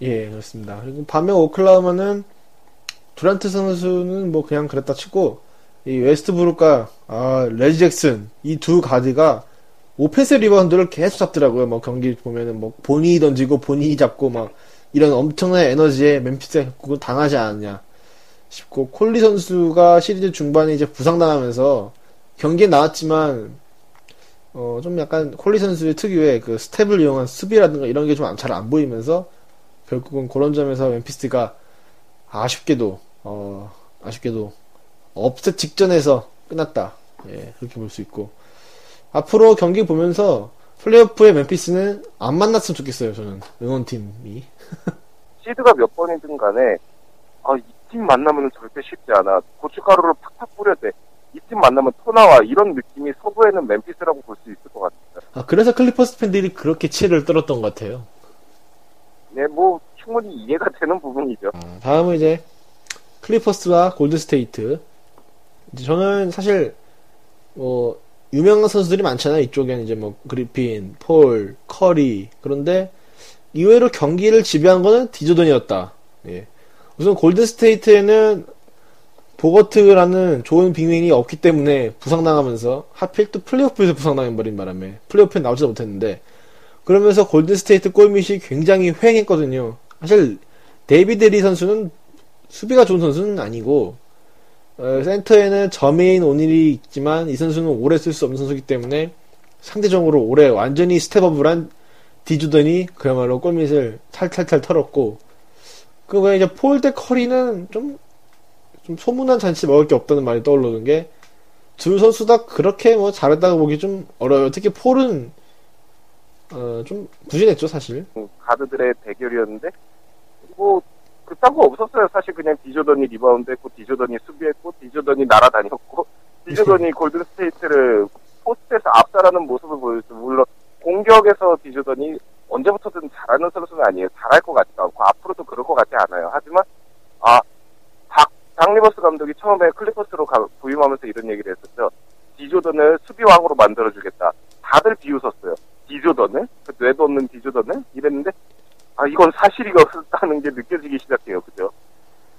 예, 그렇습니다. 그리고 반면 오클라호마는 두란트 선수는 뭐 그냥 그랬다 치고 이 웨스트브룩과 아, 레지 잭슨 이 두 가드가 오펜스 리바운드를 계속 잡더라고요. 뭐 경기 보면은 뭐 본인이 던지고 본인이 잡고 막 이런 엄청난 에너지에 멤피스가 당하지 않았냐 싶고 콘리 선수가 시리즈 중반에 이제 부상당하면서 경기에 나왔지만 어, 좀 약간 콜리 선수의 특유의 그 스텝을 이용한 수비라든가 이런 게 좀 잘 안 보이면서 결국은 그런 점에서 멤피스가 아쉽게도 어, 아쉽게도 업셋 직전에서 끝났다. 예, 그렇게 볼 수 있고 앞으로 경기 보면서 플레이오프의 멤피스는 안 만났으면 좋겠어요. 저는 응원팀이
시드가 몇 번이든 간에 아, 이 팀 만나면 절대 쉽지 않아. 고춧가루를 팍팍 뿌려야 돼. 이팀 만나면 토 나와 이런 느낌이 서부에는 멤피스라고 볼 수 있을 것 같아요.
아, 그래서 클리퍼스 팬들이 그렇게 치를 떨었던 것 같아요.
네, 뭐 충분히 이해가 되는 부분이죠.
아, 다음은 이제 클리퍼스와 골든스테이트. 저는 사실 뭐 유명한 선수들이 많잖아요. 이쪽에는 이제 뭐 그리핀, 폴, 커리. 그런데 의외로 경기를 지배한 거는 디조던이었다. 예. 우선 골든스테이트에는 보거트라는 좋은 big man이 없기 때문에 부상당하면서 하필 또 플레이오프에서 부상당해버린 바람에 플레이오프에 나오지도 못했는데 그러면서 골든스테이트 골밑이 굉장히 휑했거든요. 사실 데이비드 리 선수는 수비가 좋은 선수는 아니고 어, 센터에는 저메인 오닐이 있지만 이 선수는 오래 쓸 수 없는 선수이기 때문에 상대적으로 올해 완전히 step up을 한 디조던이 그야말로 골밑을 탈탈탈 털었고 그 외에 이제 폴 대 커리는 좀, 좀 소문난 잔치 먹을 게 없다는 말이 떠오르는 게두 선수 다 그렇게 뭐 잘했다고 보기 좀 어려워요. 특히 폴은 어, 좀 부진했죠 사실.
가드들의 대결이었는데 뭐 그딴 거 없었어요. 사실 그냥 디조던이 리바운드 했고 디조던이 수비했고 디조던이 날아다녔고 디조던이 골든 스테이트를 포스트에서 압살하는 모습을 보여줬죠. 물론 공격에서 디조던이 언제부터든 잘하는 선수는 아니에요. 잘할 것 같지도 않고 앞으로도 그럴 것 같지 않아요. 하지만 아 닥, 닥 리버스 감독이 처음에 클리퍼스로 가- 부임하면서 이런 얘기를 했었죠. 디조던을 수비왕으로 만들어주겠다. 다들 비웃었어요. 디조던을? 그 뇌도 없는 디조던을? 이랬는데 아 이건 사실이었다는 게 느껴지기 시작해요. 그죠?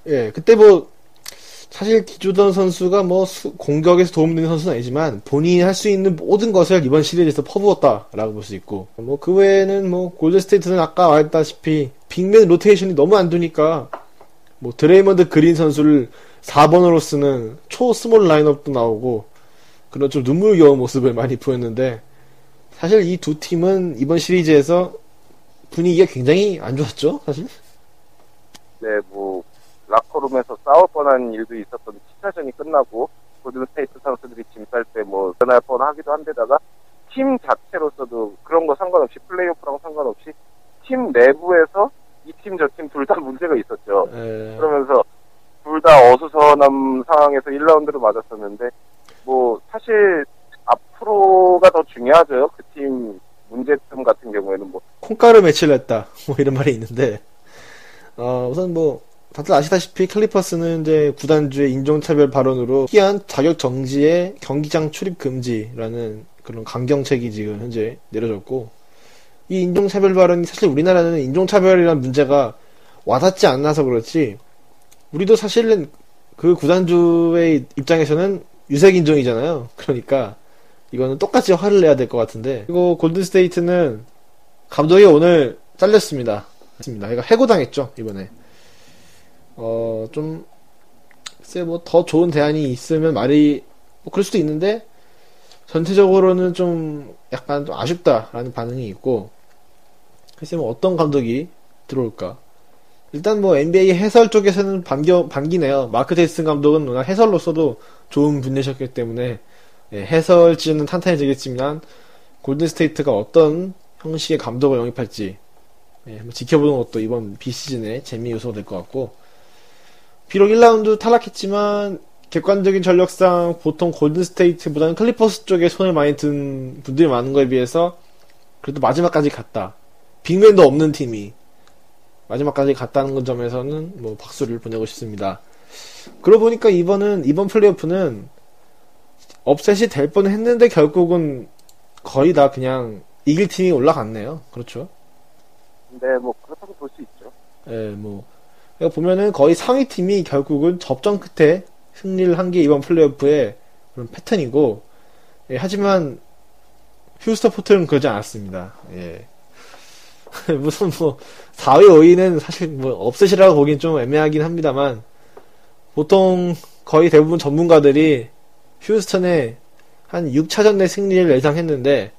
예, 그때 뭐 사실 디조던 선수가 뭐 수- 공격에서 도움되는 선수는 아니지만 본인이 할 수 있는 모든 것을 이번 시리즈에서 퍼부었다라고 볼 수 있고 뭐 그 외에는 뭐 골든스테이트는 아까 말했다시피 big man 로테이션이 너무 안 되니까 뭐 드레이먼드 그린 선수를 4번으로 쓰는 초 small lineup도 나오고 그런 좀 눈물겨운 모습을 많이 보였는데 사실 이 두 팀은 이번 시리즈에서 분위기가 굉장히 안 좋았죠 사실?
네, 뭐 라커룸에서 싸울 뻔한 일도 있었던 7차전이 끝나고 골든스테이트 선수들이 짐 쌀 때뭐 전할 뻔하기도 한데다가 팀 자체로서도 그런 거 상관없이 플레이오프랑 상관없이 팀 내부에서 이 팀 저 팀 둘 다 문제가 있었죠.
에,
그러면서 둘 다 어수선한 상황에서 1라운드를 맞았었는데 뭐 사실 앞으로가 더 중요하죠. 그 팀 문제점 같은 경우에는 뭐
콩가루 매치를 했다. 뭐 이런 말이 있는데, 어, 우선 뭐, 다들 아시다시피 클리퍼스는 이제 구단주의 인종차별 발언으로 희한 자격 정지에 경기장 출입 금지라는 그런 강경책이 지금 현재 내려졌고, 이 인종차별 발언이 사실 우리나라는 인종차별이라는 문제가 와닿지 않아서 그렇지, 우리도 사실은 그 구단주의 입장에서는 유색 인종이잖아요. 그러니까, 이거는 똑같이 화를 내야 될 것 같은데, 그리고 골든스테이트는 감독이 오늘 잘렸습니다. 그러니까 해고당했죠 이번에. 어 좀 글쎄 뭐 더 좋은 대안이 있으면 말이 뭐 그럴 수도 있는데 전체적으로는 좀 약간 좀 아쉽다라는 반응이 있고 글쎄 뭐 어떤 감독이 들어올까. 일단 뭐 NBA 해설 쪽에서는 반겨 반기네요. 마크 데이슨 감독은 워낙 해설로서도 좋은 분이셨기 때문에 예, 해설진은 탄탄해지겠지만 골든스테이트가 어떤 형식의 감독을 영입할지 예, 한번 지켜보는 것도 이번 비시즌의 재미 요소가 될 것 같고 비록 1라운드 탈락했지만 객관적인 전력상 보통 골든스테이트보다는 클리퍼스 쪽에 손을 많이 든 분들이 많은 거에 비해서 그래도 마지막까지 갔다 big man도 없는 팀이 마지막까지 갔다는 점에서는 뭐 박수를 보내고 싶습니다 그러고 보니까 이번은 이번 플레이오프는 업셋이 될 뻔했는데 결국은 거의 다 그냥 이길 팀이 올라갔네요. 그렇죠.
네, 뭐 그렇다고 볼 수 있죠.
예, 뭐 그러니까 보면은 거의 상위 팀이 결국은 접전 끝에 승리를 한 게 이번 플레이오프의 그런 패턴이고 예, 하지만 휴스턴 포트는 그러지 않았습니다. 예. 무슨 뭐 4위, 5위는 사실 뭐 업셋이라고 보긴 좀 애매하긴 합니다만 보통 거의 대부분 전문가들이 휴스턴에 한 6차전 내 승리를 예상했는데,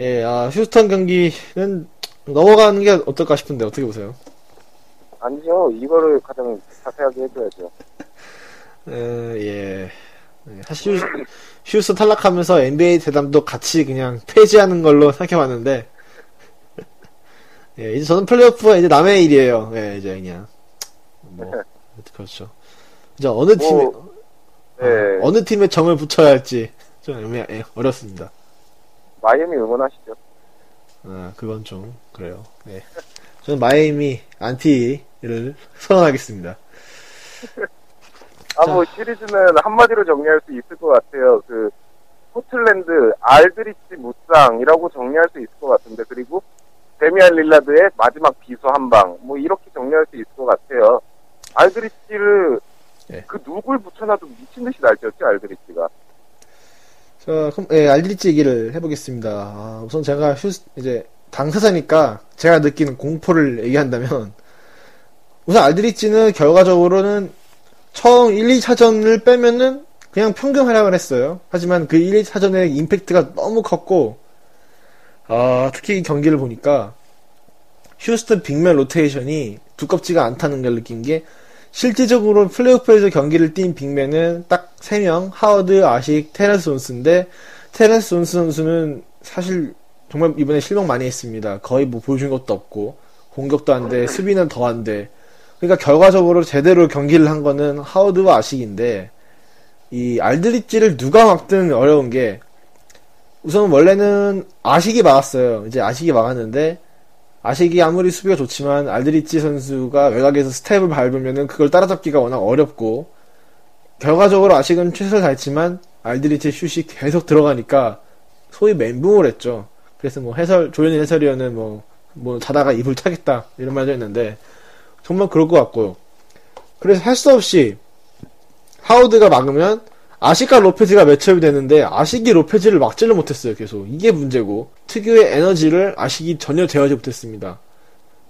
예, 아, 휴스턴 경기는 넘어가는 게 어떨까 싶은데, 어떻게 보세요?
아니죠. 이거를 가장 자세하게 해줘야죠.
에, 예. 예, 사실 휴- 휴스턴 탈락하면서 NBA 대담도 같이 그냥 폐지하는 걸로 생각해봤는데, 예, 이제 저는 플레이오프가 이제 남의 일이에요. 예, 이제 그냥. 뭐, 그렇죠. 이제 어느 팀에,
뭐, 네.
어 느 팀에 정을 붙여야 할지 좀 애매, 예, 어렵습니다.
마이애미 응원하시죠.
아, 그건 좀, 그래요. 네. 저는 마이애미 안티 를 선언하겠습니다.
아, 뭐, 시리즈는 한마디로 정리할 수 있을 것 같아요. 그, 포틀랜드, 알드리치 무쌍이라고 정리할 수 있을 것 같은데, 그리고, 데미안 릴라드의 마지막 비수 한 방, 뭐, 이렇게 정리할 수 있을 것 같아요. 알드리치를,
예.
그 누굴 붙여놔도 미친 듯이 날뛰었지, 알드리치가.
자, 그럼, 예, 알리치 얘기를 해보겠습니다. 아, 우선 제가 휴, 이제, 당사자니까 제가 느끼는 공포를 얘기한다면, 우선 알드리치는 결과적으로는 처음 1, 2차전을 빼면은 그냥 평균 활약을 했어요. 하지만 그 1, 2차전의 임팩트가 너무 컸고, 아, 특히 이 경기를 보니까 휴스턴 big man 로테이션이 두껍지가 않다는 걸 느낀 게 실질적으로 플레이오프에서 경기를 뛴 big man은 딱 3명, 하워드, 아식, 테렌스 존스인데, 테렌스 존스 선수는 사실 정말 이번에 실망 많이 했습니다. 거의 뭐 보여준 것도 없고, 공격도 안 돼, 수비는 더 안 돼. 그러니까 결과적으로 제대로 경기를 한 거는 하워드와 아식인데, 이 알드리치를 누가 막든 어려운 게, 우선 원래는 아식이 막았어요. 이제 아식이 막았는데, 아식이 아무리 수비가 좋지만 알드리치 선수가 외곽에서 스텝을 밟으면은 그걸 따라잡기가 워낙 어렵고 결과적으로 아식은 최선을 다했지만 알드리치 슛이 계속 들어가니까 소위 멘붕을 했죠. 그래서 뭐 해설 조현일 해설위원은 뭐, 뭐 자다가 이불 타겠다 이런 말도 했는데 정말 그럴 것 같고요. 그래서 할 수 없이 하우드가 막으면 아식과 로페즈가 매첩이 되는데 아식이 로페즈를 막지를 못했어요 계속. 이게 문제고 특유의 에너지를 아식이 전혀 제어하지 못했습니다.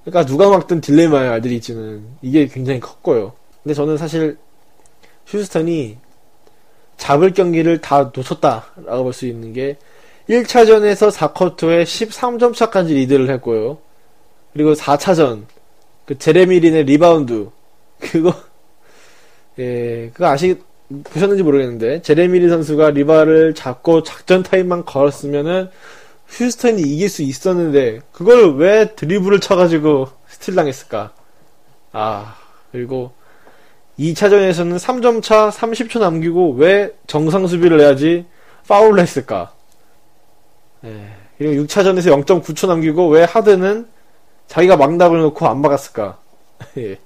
그러니까 누가 막든 딜레마의 알드리치는. 이게 굉장히 컸고요. 근데 저는 사실 휴스턴이 잡을 경기를 다 놓쳤다라고 볼 수 있는 게 1차전에서 4쿼터에 13점 차까지 리드를 했고요. 그리고 4차전 그 제레미 린의 리바운드 그거 예 그거 아시 보셨는지 모르겠는데 제레미 린 선수가 리바를 잡고 작전 타임만 걸었으면은 휴스턴이 이길 수 있었는데 그걸 왜 드리블을 쳐가지고 스틸 당했을까? 아 그리고 2차전에서는 3점 차 30초 남기고 왜 정상 수비를 해야지 파울을 했을까? 예, 그리고 6차전에서 0.9초 남기고 왜 하드는 자기가 망답을 놓고 안 막았을까? 예.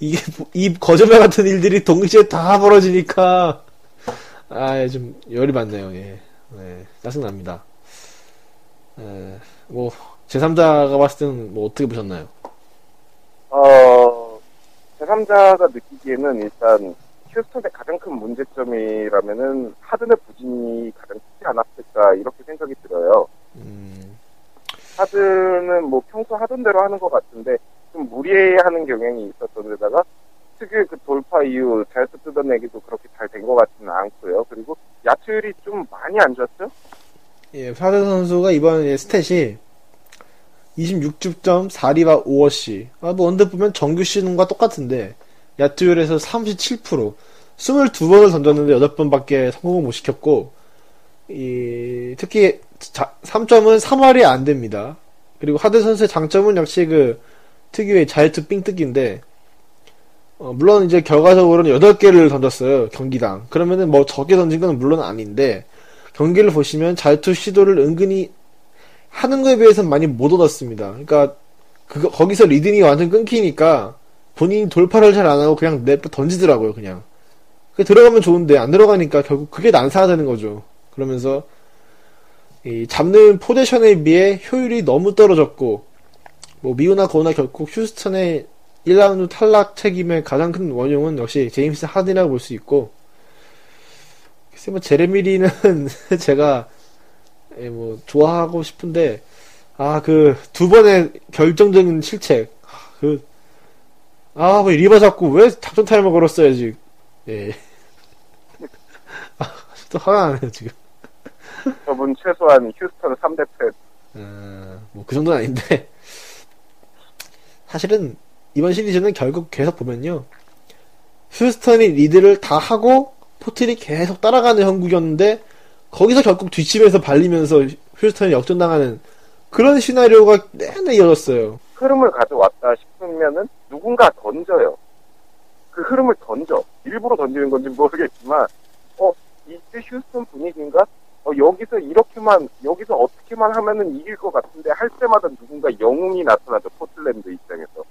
이게 뭐- 이 거짓말 같은 일들이 동시에 다 벌어지니까 아, 좀 열이 받네요. 예. 네, 짜증납니다. 에, 뭐 제3자가 봤을 때는 뭐 어떻게 보셨나요?
어, 제3자가 느끼기에는 일단 휴스턴의 가장 큰 문제점이라면은 하든의 부진이 가장 크지 않았을까 이렇게 생각이 들어요.
음,
하든은 뭐 평소 하던 대로 하는 것 같은데 좀 무리하는 경향이 있었던 데다가 특유의 그 돌파 이후 자유투 뜯어내기도 그렇게 잘 된 것 같지는 않고요. 그리고 야투율이 좀 많이 안 좋았죠?
예, 파드 선수가 이번 에 스탯이 26점 4리바 5어시. 아, 뭐 언뜻 보면 정규 시즌과 똑같은데 야투율에서 37% 22번을 던졌는데 8번밖에 성공을 못 시켰고 이 특히 자, 3점은 3할이 안 됩니다. 그리고 하드 선수의 장점은 역시 그 특유의 자유투 삥뜯기인데 어, 물론 이제 결과적으로는 8개를 던졌어요. 경기당. 그러면은 뭐 적게 던진 건 물론 아닌데 경기를 보시면 자유투 시도를 은근히 하는 거에 비해서는 많이 못 얻었습니다. 그러니까 그거 거기서 리듬이 완전 끊기니까 본인이 돌파를 잘 안 하고 그냥 내 던지더라고요, 그냥. 그 들어가면 좋은데 안 들어가니까 결국 그게 난사가 되는 거죠. 그러면서 이 잡는 포지션에 비해 효율이 너무 떨어졌고 뭐 미우나 고우나 결국 휴스턴의 1라운드 탈락 책임의 가장 큰 원흉은 역시 제임스 하든이라고 볼 수 있고 글쎄 뭐 제레미 린은 제가 예, 뭐 좋아하고 싶은데 아 그 두 번의 결정적인 실책 그 아, 뭐 리바 잡고 왜 작전 타임을 걸었어야지. 예. 아, 또 화가 나네요, 지금.
저분 최소한 휴스턴 3대 팬.
어, 뭐, 그 정도는 아닌데. 사실은, 이번 시리즈는 결국 계속 보면요. 휴스턴이 리드를 다 하고, 포틀이 계속 따라가는 형국이었는데, 거기서 결국 뒷집에서 발리면서 휴스턴이 역전당하는 그런 시나리오가 내내 이어졌어요.
흐름을 가져왔다 싶으면은 누군가 던져요. 그 흐름을 던져. 일부러 던지는 건지 모르겠지만, 어, 이때 휴스턴 분위기인가? 어, 여기서 이렇게만, 여기서 어떻게만 하면은 이길 것 같은데 할 때마다 누군가 영웅이 나타나죠. 포틀랜드 입장에서.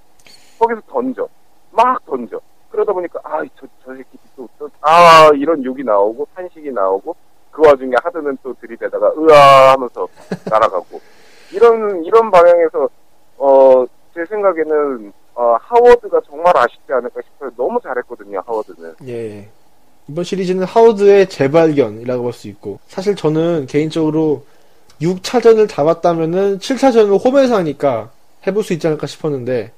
거기서 던져. 막 던져. 그러다 보니까, 아, 저, 저 새끼 또, 또, 아, 이런 욕이 나오고, 탄식이 나오고, 그 와중에 하드는 또 들이대다가, 으아 하면서 날아가고. 이런, 이런 방향에서, 어, 제 생각에는, 어, 하워드가 정말 아쉽지 않을까 싶어요. 너무 잘했거든요, 하워드는.
예. 이번 시리즈는 하워드의 재발견이라고 볼 수 있고, 사실 저는 개인적으로 6차전을 잡았다면은 7차전을 홈에서 하니까 해볼 수 있지 않을까 싶었는데,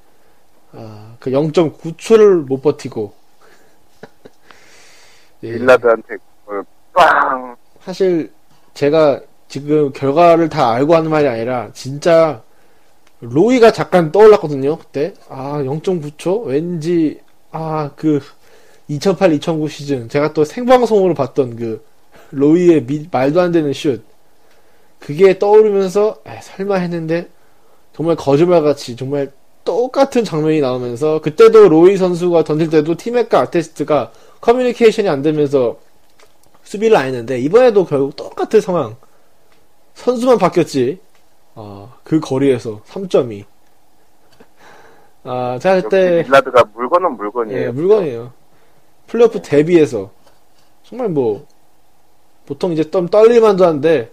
아, 그 0.9초를 못 버티고, 예.
릴라드한테, 어, 빵!
사실 제가 지금 결과를 다 알고 하는 말이 아니라 진짜 로이가 잠깐 떠올랐거든요 그때 아 0.9초 왠지 아그 2008-2009 시즌 제가 또 생방송으로 봤던 그 로이의 미- 말도 안 되는 슛. 그게 떠오르면서 에, 설마 했는데 정말 거짓말같이 정말 똑같은 장면이 나오면서 그때도 로이 선수가 던질 때도 티맥과 아테스트가 커뮤니케이션이 안 되면서 수비를 안 했는데 이번에도 결국 똑같은 상황. 선수만 바뀌었지. 아, 그 거리에서 3점이. 아 제가 그때
릴라드가 물건은 물건이에요.
예, 물건이에요 플레이오프 데뷔해서. 정말 뭐 보통 이제 좀 떨릴만도 한데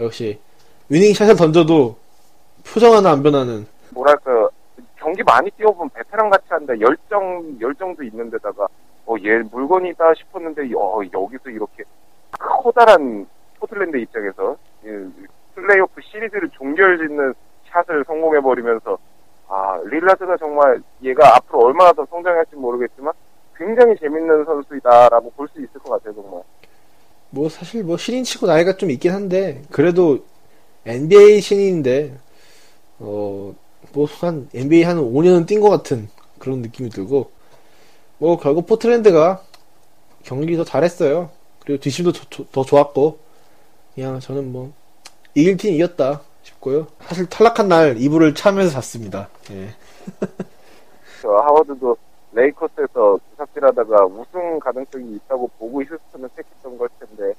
역시 winning shot을 던져도 표정 하나 안 변하는.
뭐랄까, 경기 많이 뛰어본 베테랑 같이 한데 열정, 열정도 있는데다가, 어, 얘 물건이다 싶었는데, 어, 여기서 이렇게 커다란 포틀랜드 입장에서, 이 플레이오프 시리즈를 종결짓는 샷을 성공해 버리면서, 아, 릴라드가 정말 얘가 앞으로 얼마나 더 성장할지 모르겠지만, 굉장히 재밌는 선수이다라고 볼 수 있을 것 같아요, 정말.
뭐 사실 뭐 신인 치고 나이가 좀 있긴 한데 그래도 NBA 신인인데 어 뭐 한 NBA 한 5년은 뛴 것 같은 그런 느낌이 들고 뭐 결국 포트랜드가 경기 더 잘했어요. 그리고 뒷심도 더, 더- 더 좋았고 그냥 저는 뭐 이길 팀 이겼다 싶고요. 사실 탈락한 날 이불을 차면서 잤습니다. 예.
저 하워드도 레이커스에서 부삭질하다가 우승 가능성이 있다고 보고 휴스턴을 택했던 걸 텐데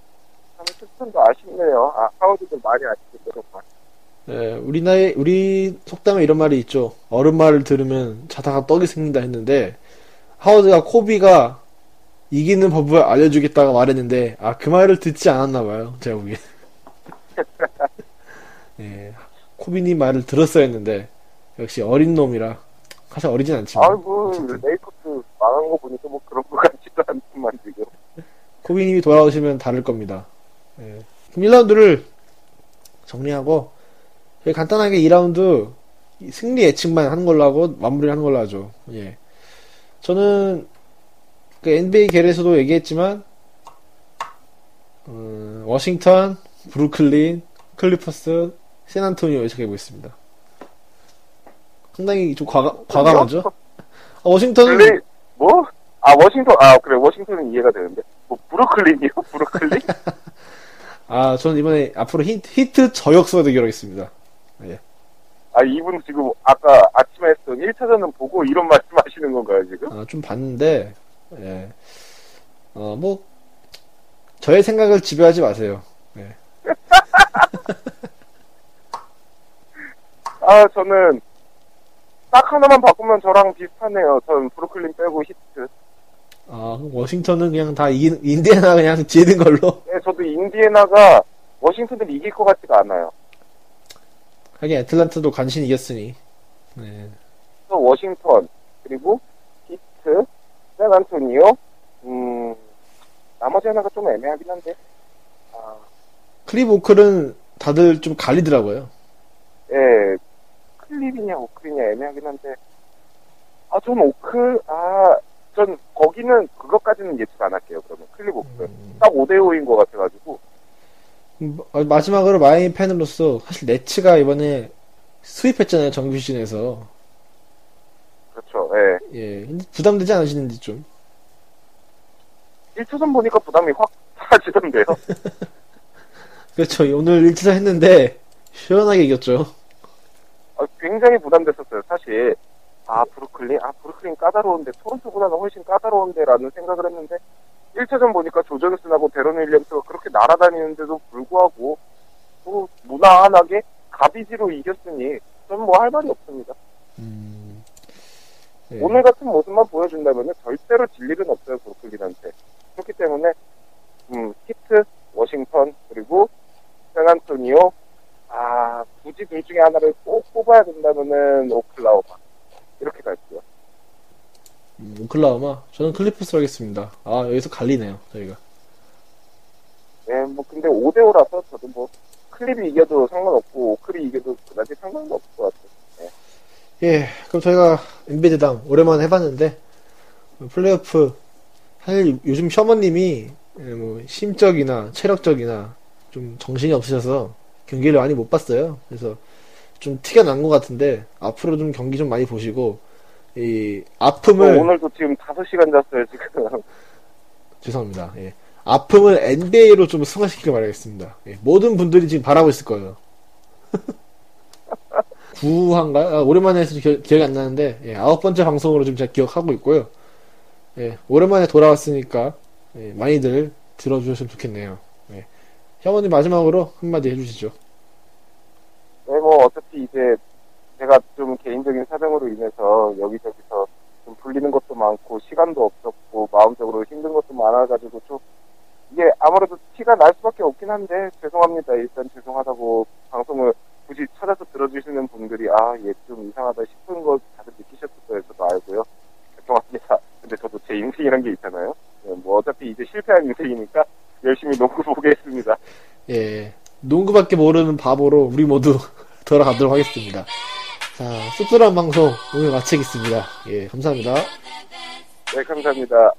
참 휴스턴도 아쉽네요. 아 하워드도 많이 정말.
예, 우리 나이, 우리 속담에 이런 말이 있죠. 어른 말을 들으면 자다가 떡이 생긴다 했는데, 하워드가 코비가 이기는 법을 알려주겠다고 말했는데, 아, 그 말을 듣지 않았나 봐요. 제가 보기엔. 예, 코비님 말을 들었어야 했는데, 역시 어린 놈이라. 사실 어리진 않지만.
아이고
어쨌든.
레이커스 망한 거 보니까 뭐 그런 거 같지도 않지만 지금.
코비님이 돌아오시면 다를 겁니다. 예. 그럼 1라운드를 정리하고 저희 간단하게 2라운드 승리 예측만 하는 걸로 하고 마무리를 하는 걸로 하죠. 예. 저는 그 NBA 계에서도 얘기했지만 어, 워싱턴, 브루클린, 클리퍼스, 샌안토니오 예측해 보겠습니다. 상당히 좀 과감, 과감하죠? 아, 워싱턴은
블레이 뭐? 아 워싱턴 아 그래 워싱턴은 이해가 되는데 뭐 브루클린이요? 브루클린?
아 저는 이번에 앞으로 히트, 히트 저격수가 되기로 하겠습니다.
아 이분 지금 아까 아침에 했던 1차전은 보고 이런 말씀 하시는 건가요 지금?
아, 좀 봤는데, 예. 어, 뭐, 저의 생각을 지배하지 마세요. 예.
아 저는 딱 하나만 바꾸면 저랑 비슷하네요. 전 브루클린 빼고 히트.
아, 워싱턴은 그냥 다 이긴, 인디애나 그냥 지는 걸로?
네, 저도 인디애나가 워싱턴을 이길 것 같지가 않아요.
하긴 애틀란타도 간신히 이겼으니. 네.
워싱턴 그리고 히트, 샌안토니오, 음 나머지 하나가 좀 애매하긴 한데, 아,
클립 오클은 다들 좀 갈리더라고요.
예, 클립이냐 오클이냐 애매하긴 한데, 아, 전 오클, 아, 전 거기는 그것까지는 예측 안 할게요. 그러면 클립 오프
음.
딱 5대 5인 것 같아가지고
음, 어, 마지막으로 마인 팬으로서 사실 네츠가 이번에 수입했잖아요 정규 시즌에서
그렇죠. 예.
예 부담되지 않으시는지 좀
1초선 보니까 부담이 확 사라지던데요.
그렇죠 오늘 1치사 했는데 시원하게 이겼죠
아, 굉장히 부담됐었어요. 사실 아 브루클린 아 브루클린 까다로운데 토론토보다는 훨씬 까다로운데 라는 생각을 했는데 1차전 보니까 조정슨하고 데런 윌리엄스가 그렇게 날아다니는데도 불구하고 또 무난하게 가비지로 이겼으니 저는 뭐 할 말이 없습니다.
음, 예.
오늘 같은 모습만 보여준다면 절대로 질 일은 없어요 브루클린한테. 그렇기 때문에 음, 히트, 워싱턴 그리고 샌안토니오 아 굳이 둘 중에 하나를 꼭 뽑아야 된다면은 오클라호마. 이렇게 갈게요.
음, 오클라호마? 저는 클리퍼스 하겠습니다. 아 여기서 갈리네요 저희가.
네, 뭐 근데 5대 5라서 저도 뭐 클립이 이겨도 상관없고 오클이 이겨도 그다지 상관은 없을 것 같아요.
예 그럼 저희가 엔비드당 오랜만에 해봤는데 플레이오프 사실 요즘 셔머님이 예, 뭐 심적이나 체력적이나 좀 정신이 없으셔서 경기를 많이 못 봤어요. 그래서 좀 티가 난 것 같은데 앞으로 좀 경기 좀 많이 보시고 이 아픔을
또 오늘도 지금 5시간 잤어요 지금.
죄송합니다. 예. 아픔을 NBA로 좀 승화시키길 바라겠습니다. 예. 모든 분들이 지금 바라고 있을 거예요. 9화인가? 아, 오랜만에 해서 기, 기억이 안 나는데, 예, 아홉 번째 방송으로 좀 제가 기억하고 있고요. 예, 오랜만에 돌아왔으니까, 예, 많이들 들어주셨으면 좋겠네요. 예. 혐오님 마지막으로 한마디 해주시죠.
네, 뭐 어차피 이제 제가 좀 개인적인 사정으로 인해서 여기저기서 좀 불리는 것도 많고 시간도 없었고 마음적으로 힘든 것도 많아가지고 좀 이게 아무래도 티가 날 수밖에 없긴 한데 죄송합니다. 일단 죄송하다고 방송을 굳이 찾아서 들어주시는 분들이 아 얘 좀 이상하다 싶은 거 다들 느끼셨을 거예요. 저도 알고요. 죄송합니다. 근데 저도 제 인생이란 게 있잖아요. 네, 뭐 어차피 이제 실패한 인생이니까 열심히 농구 보겠습니다.
예. 농구밖에 모르는 바보로 우리 모두 돌아가도록 하겠습니다. 자, 씁쓸한 방송 오늘 마치겠습니다. 예, 감사합니다.
네, 감사합니다.